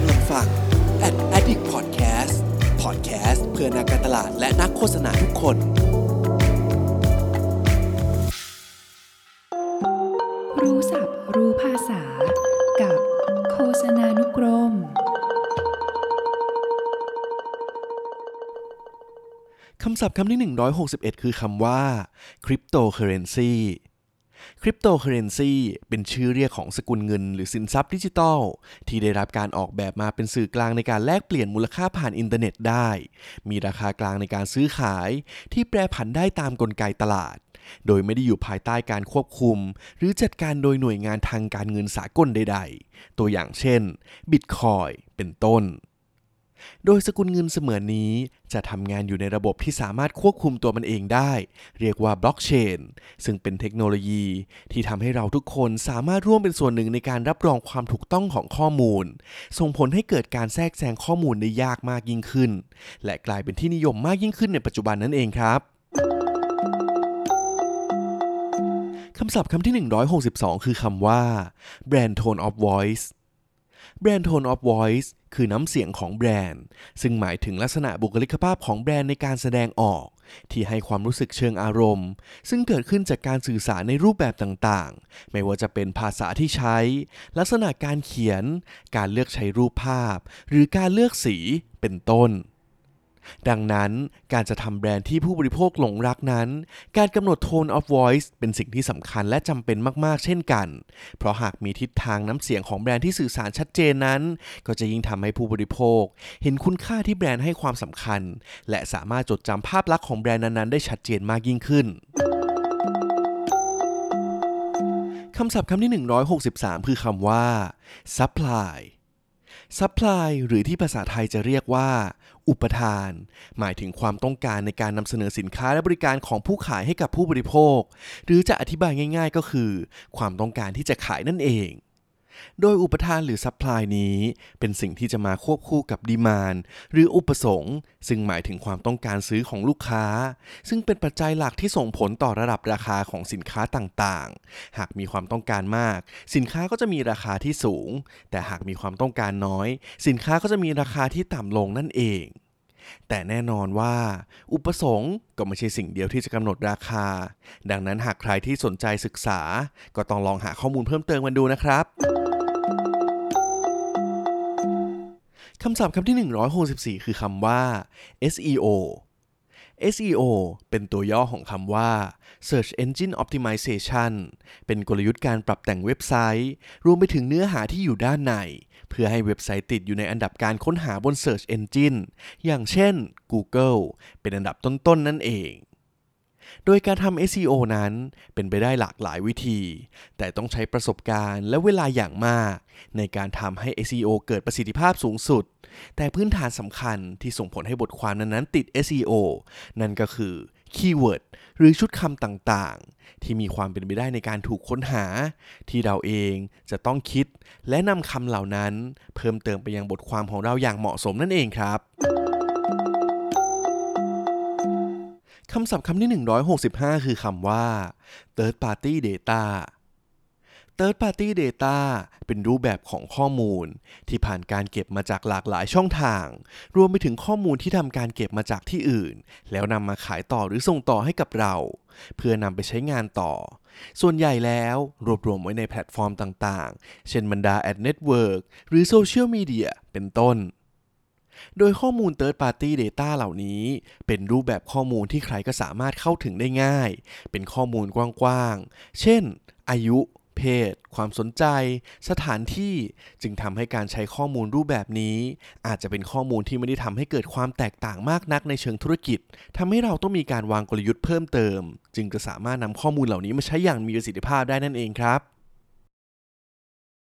กำลังฟัง Ad Addict Podcast Podcast เพื่อนักการตลาดและนักโฆษณาทุกคน รู้ศัพท์รู้ภาษา กับโฆษณานุกรม คำศัพท์คำที่ 161 คือคำว่า cryptocurrency cryptocurrency เป็นชื่อเรียกของสกุลเงิน หรือสินทรัพย์ดิจิทัล ที่ได้รับการออกแบบมาเป็นสื่อกลางในการแลกเปลี่ยนมูลค่าผ่านอินเทอร์เน็ตได้ มีราคากลางในการซื้อขาย ที่แปรผันได้ตามกลไกตลาด โดยไม่ได้อยู่ภายใต้การควบคุม หรือจัดการโดยหน่วยงานทางการเงินสากลใด ๆ ตัวอย่างเช่น Bitcoin เป็นต้น โดยสกุลเงินเสมือนนี้ จะทำงานอยู่ในระบบที่สามารถควบคุมตัวมันเองได้ เรียกว่าบล็อกเชนซึ่งเป็นเทคโนโลยีที่ทำให้เราทุกคนสามารถร่วมเป็นส่วนหนึ่งในการรับรองความถูกต้องของข้อมูล ส่งผลให้เกิดการแทรกแซงข้อมูลได้ยากมากยิ่งขึ้น และกลายเป็นที่นิยมมากยิ่งขึ้นในปัจจุบันนั่นเองครับคำศัพท์คำที่ 162 คือคำว่า brand tone of voice brand tone of voice คือน้ำเสียงของแบรนด์ ซึ่งหมายถึงลักษณะบุคลิกภาพของแบรนด์ในการแสดงออก ที่ให้ความรู้สึกเชิงอารมณ์ ซึ่งเกิดขึ้นจากการสื่อสารในรูปแบบต่างๆ ไม่ว่าจะเป็นภาษาที่ใช้ ลักษณะการเขียน การเลือกใช้รูปภาพ หรือการเลือกสีเป็นต้น ดังนั้นการจะทำแบรนด์ที่ผู้บริโภคหลงรักนั้น การกำหนด tone of voice เป็นสิ่งที่สำคัญและจำเป็นมาก ๆ เช่นกัน เพราะหากมีทิศทางน้ำเสียงของแบรนด์ที่สื่อสารชัดเจนนั้น ก็จะยิ่งทำให้ผู้บริโภค เห็นคุณค่าที่แบรนด์ให้ความสำคัญ และสามารถจดจำภาพลักษณ์ของแบรนด์นั้นๆได้ชัดเจนมากยิ่งขึ้นคำศัพท์คำที่ 163 คือคำว่า supply supply หรือที่ภาษาไทยจะเรียกว่า อุปทาน หมายถึงความต้องการในการนำเสนอสินค้าและบริการของผู้ขายให้กับผู้บริโภค หรือจะอธิบายง่าย ๆ ก็คือ ความต้องการที่จะขายนั่นเอง โดยอุปทานหรือ supply นี้ เป็นสิ่งที่จะมาควบคู่กับ demand หรืออุปสงค์ ซึ่งหมายถึงความต้องการซื้อของลูกค้า ซึ่งเป็นปัจจัยหลักที่ส่งผลต่อระดับราคาของสินค้าต่างๆ หากมีความต้องการมาก สินค้าก็จะมีราคาที่สูง แต่หากมีความต้องการน้อย สินค้าก็จะมีราคาที่ต่ำลงนั่นเองแต่แน่นอนว่า อุปสงค์ก็ไม่ใช่สิ่งเดียวที่จะกำหนดราคา ดังนั้นหากใครที่สนใจศึกษา ก็ต้องลองหาข้อมูลเพิ่มเติมกันดูนะครับ คำศัพท์คำที่ 164 คือคำว่า SEO SEO เป็นตัวย่อของคำว่า Search Engine Optimization เป็นกลยุทธ์การปรับแต่งเว็บไซต์ รวมไปถึงเนื้อหาที่อยู่ด้านใน เพื่อให้เว็บไซต์ติดอยู่ในอันดับการค้นหาบน Search Engine อย่างเช่น Google เป็นอันดับต้นๆนนั่นเอง โดยการทำ SEO นั้นเป็นไปได้หลากหลายวิธี แต่ต้องใช้ประสบการณ์และเวลาอย่างมาก ในการทำให้ SEO เกิดประสิทธิภาพสูงสุด แต่พื้นฐานสำคัญที่ส่งผลให้บทความนั้นๆติด SEO นั่นก็คือคีย์เวิร์ดหรือชุดคำต่างๆ ที่มีความเป็นไปได้ในการถูกค้นหา ที่เราเองจะต้องคิด และนำคำเหล่านั้น เพิ่มเติมไปยังบทความของเราอย่างเหมาะสมนั่นเองครับ คำศัพท์คำที่ 165 คือคำว่า third party data third party data เป็นรูปแบบของข้อมูล ที่ผ่านการเก็บมาจากหลากหลายช่องทาง รวมไปถึงข้อมูลที่ทำการเก็บมาจากที่อื่น แล้วนำมาขายต่อหรือส่งต่อให้กับเรา เพื่อนำไปใช้งานต่อ ส่วนใหญ่แล้วรวบรวมไว้ในแพลตฟอร์มต่างๆ เช่นบรรดา Ad Network หรือโซเชียลมีเดียเป็นต้น โดยข้อมูล Third Party Data เหล่านี้ เป็นรูปแบบข้อมูลที่ใครก็สามารถเข้าถึงได้ง่าย เป็นข้อมูลกว้างๆ เช่น อายุ เพศ ความสนใจ สถานที่ จึงทำให้การใช้ข้อมูลรูปแบบนี้ อาจจะเป็นข้อมูลที่ไม่ได้ทำให้เกิดความแตกต่างมากนักในเชิงธุรกิจทำให้เราต้องมีการวางกลยุทธ์เพิ่มเติม จึงจะสามารถนำข้อมูลเหล่านี้มาใช้อย่างมีประสิทธิภาพได้นั่นเองครับ